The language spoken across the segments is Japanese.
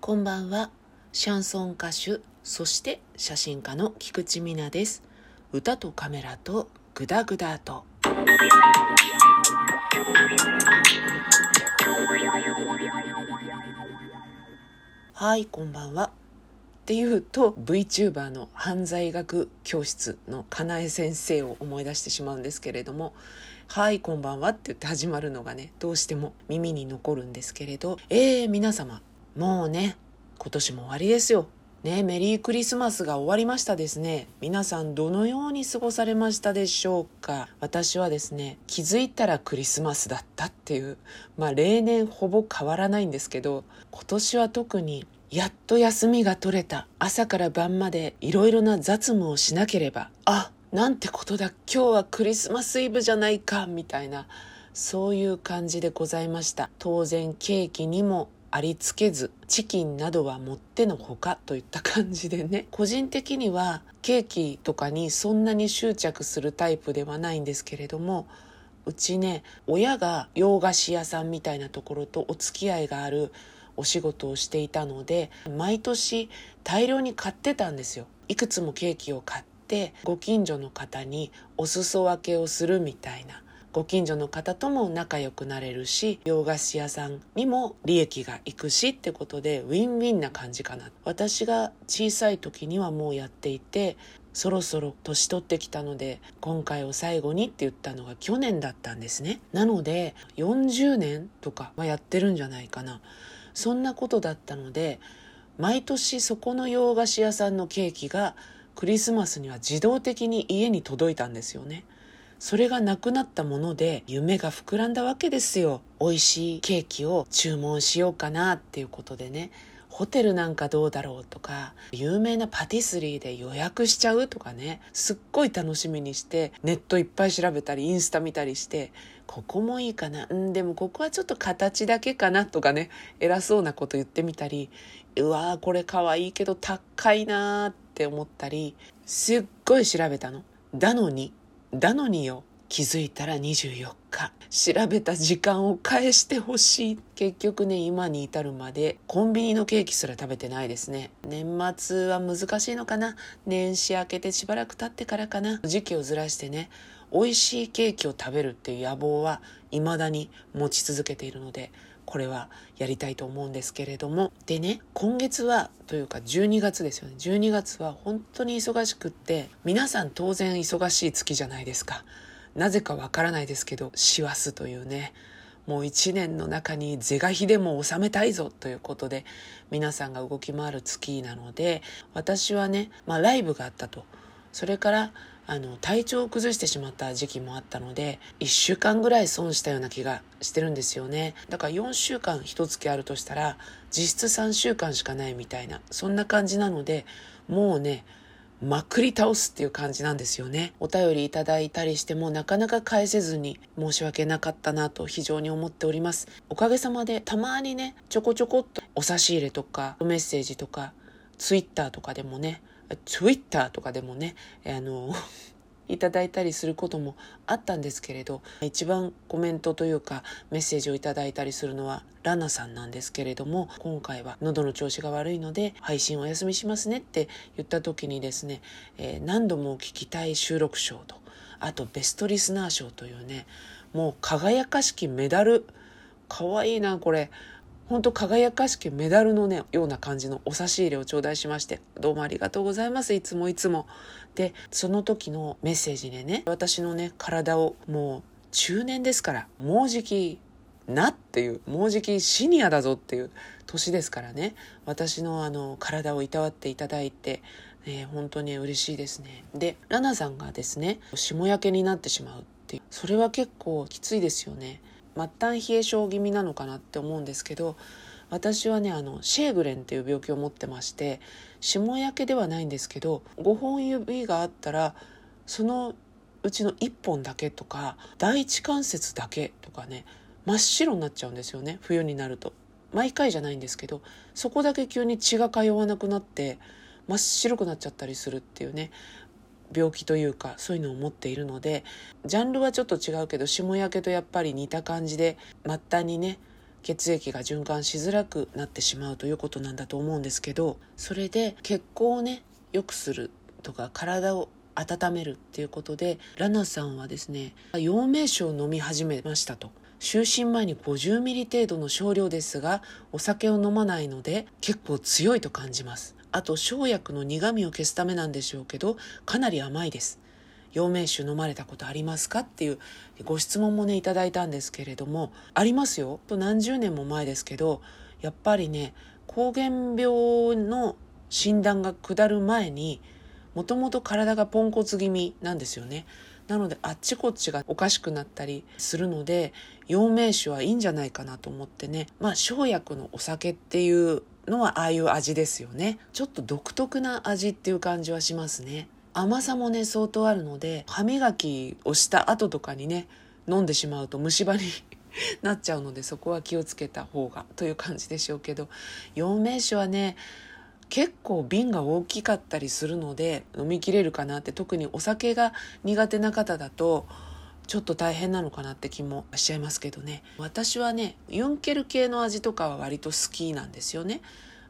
こんばんは。シャンソン歌手、そして写真家の菊池美奈です。歌とカメラとグダグダと。はい、こんばんは。っていうと VTuber の犯罪学教室のかなえ先生を思い出してしまうんですけれども「はいこんばんは」って言って始まるのがねどうしても耳に残るんですけれどえー、皆様もうね今年も終わりですよ。ねメリークリスマスが終わりましたですね。皆さんどのように過ごされましたでしょうか私はですね、気づいたらクリスマスだったっていう、まあ例年ほぼ変わらないんですけど、今年は特にやっと休みが取れた。朝から晩までいろいろな雑務をしなければ。あ、なんてことだ。今日はクリスマスイブじゃないか。みたいな。そういう感じでございました。当然ケーキにもありつけずチキンなどはもってのほかといった感じでね。個人的にはケーキとかにそんなに執着するタイプではないんですけれどもうちね親が洋菓子屋さんみたいなところとお付き合いがあるお仕事をしていたので毎年大量に買ってたんですよ。いくつもケーキを買ってご近所の方にお裾分けをするみたいな。ご近所の方とも仲良くなれるし洋菓子屋さんにも利益がいくしってことでウィンウィンな感じかな。私が小さい時にはもうやっていてそろそろ年取ってきたので今回を最後にって言ったのが去年だったんですね。なので40年とかはやってるんじゃないかな。そんなことだったので毎年そこの洋菓子屋さんのケーキがクリスマスには自動的に家に届いたんですよね。それがなくなったもので夢が膨らんだわけですよ。美味しいケーキを注文しようかなっていうことでね。ホテルなんかどうだろうとか、有名なパティスリーで予約しちゃうとかね、すっごい楽しみにして、ネットいっぱい調べたり、インスタ見たりして、ここもいいかな、うんでもここはちょっと形だけかなとかね、偉そうなこと言ってみたり、うわーこれ可愛いけど高いなーって思ったり、すっごい調べたの。だのに、だのによ気づいたら24日。調べた時間を返してほしい。結局ね今に至るまでコンビニのケーキすら食べてないですね。年末は難しいのかな。年始明けてしばらく経ってからかな。時期をずらしてね美味しいケーキを食べるっていう野望は未だに持ち続けているのでこれはやりたいと思うんですけれども。でね今月はというか12月ですよね。12月は本当に忙しくって皆さん当然忙しい月じゃないですか。なぜかわからないですけど師走というねもう一年の中に是が非でも収めたいぞということで皆さんが動き回る月なので私はね、まあ、ライブがあったと。それからあの体調を崩してしまった時期もあったので1週間ぐらい損したような気がしてるんですよねだから4週間一月あるとしたら実質3週間しかないみたいなそんな感じなのでもうねまくり倒すっていう感じなんですよね。お便りいただいたりしてもなかなか返せずに申し訳なかったなと非常に思っております。おかげさまでたまにね、ちょこちょこっとお差し入れとかメッセージとかツイッターとかでもね、ツイッターとかでもね、あの、いただいたりすることもあったんですけれど一番コメントというかメッセージをいただいたりするのはラナさんなんですけれども今回は喉の調子が悪いので配信お休みしますねって言った時にですね、えー、何度も聞きたい収録賞とあとベストリスナー賞というねもう輝かしきメダル。かわいいなこれ。本当輝かしきメダルのね、ような感じのお差し入れを頂戴しまして、どうもありがとうございます。いつもいつも。で、その時のメッセージでね、私のね、体をもう中年ですから、もうじきなっていう、もうじきシニアだぞっていう年ですからね、私のあの、体をいたわっていただいて、えー、本当に嬉しいですね。で、ラナさんがですね、霜焼けになってしまうっていう、それは結構きついですよね。末端冷え性気味なのかなって思うんですけど私はねあのシェーグレンっていう病気を持ってまして霜焼けではないんですけど5本指があったらそのうちの1本だけとか第一関節だけとかね真っ白になっちゃうんですよね冬になると。毎回じゃないんですけどそこだけ急に血が通わなくなって真っ白くなっちゃったりするっていうね病気というかそういうのを持っているのでジャンルはちょっと違うけど霜焼けとやっぱり似た感じで末端にね血液が循環しづらくなってしまうということなんだと思うんですけどそれで血行をね良くするとか体を温めるっていうことでラナさんはですね陽明酒を飲み始めましたと。就寝前に50ミリ程度の少量ですがお酒を飲まないので結構強いと感じます。あと生薬の苦味を消すためなんでしょうけどかなり甘いです。陽明酒飲まれたことありますかっていうご質問もねいただいたんですけれどもありますよ。と何十年も前ですけどやっぱりね膠原病の診断が下る前にもともと体がポンコツ気味なんですよね。なのであっちこっちがおかしくなったりするので陽明酒はいいんじゃないかなと思ってね。まあ生薬のお酒っていうのはああいう味ですよね。ちょっと独特な味っていう感じはしますね。甘さもね相当あるので歯磨きをした後とかにね飲んでしまうと虫歯に なっちゃうのでそこは気をつけた方がという感じでしょうけど陽明酒はね結構瓶が大きかったりするので飲みきれるかなって特にお酒が苦手な方だとちょっと大変なのかなって気もしちゃいますけどね私はねユンケル系の味とかは割と好きなんですよね。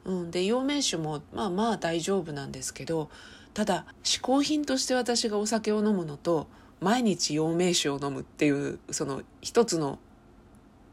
うん、で陽明酒もまあまあ大丈夫なんですけどただ嗜好品として私がお酒を飲むのと毎日陽明酒を飲むっていうその一つの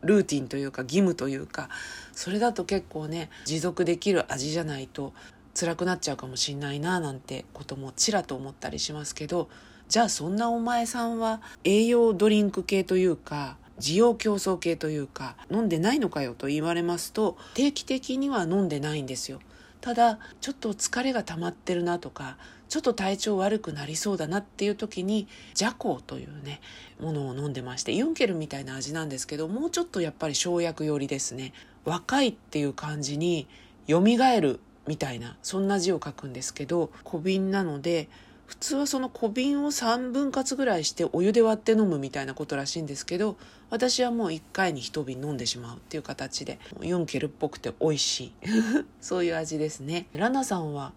ルーティンというか義務というかそれだと結構ね持続できる味じゃないと辛くなっちゃうかもしんないななんてこともちらと思ったりしますけどじゃあそんなお前さんは栄養ドリンク系というか需要競争系というか飲んでないのかよと言われますと定期的には飲んでないんですよ。ただちょっと疲れが溜まってるなとかちょっと体調悪くなりそうだなっていう時にジャコというねものを飲んでましてユンケルみたいな味なんですけどもうちょっとやっぱり生薬寄りですね。若いっていう感じに蘇るみたいなそんな字を書くんですけど小瓶なので普通はその小瓶を3分割ぐらいしてお湯で割って飲むみたいなことらしいんですけど私はもう1回に1瓶飲んでしまうっていう形でユンケルっぽくて美味しい。そういう味ですね。ラナさんは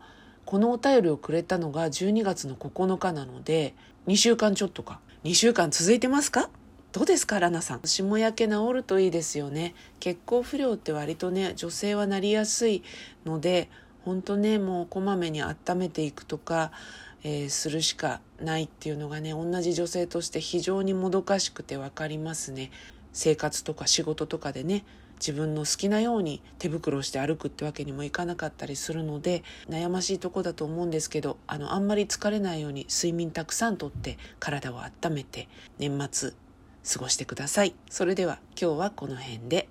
このお便りをくれたのが12月の9日なので2週間ちょっとか。2週間続いてますか？どうですかラナさん？霜焼け治るといいですよね。血行不良って割とね女性はなりやすいので本当ねもうこまめに温めていくとかえー、するしかないっていうのがね同じ女性として非常にもどかしくて分かりますね。生活とか仕事とかでね自分の好きなように手袋をして歩くってわけにもいかなかったりするので悩ましいとこだと思うんですけどあのあんまり疲れないように睡眠たくさんとって体を温めて年末過ごしてください。それでは今日はこの辺で。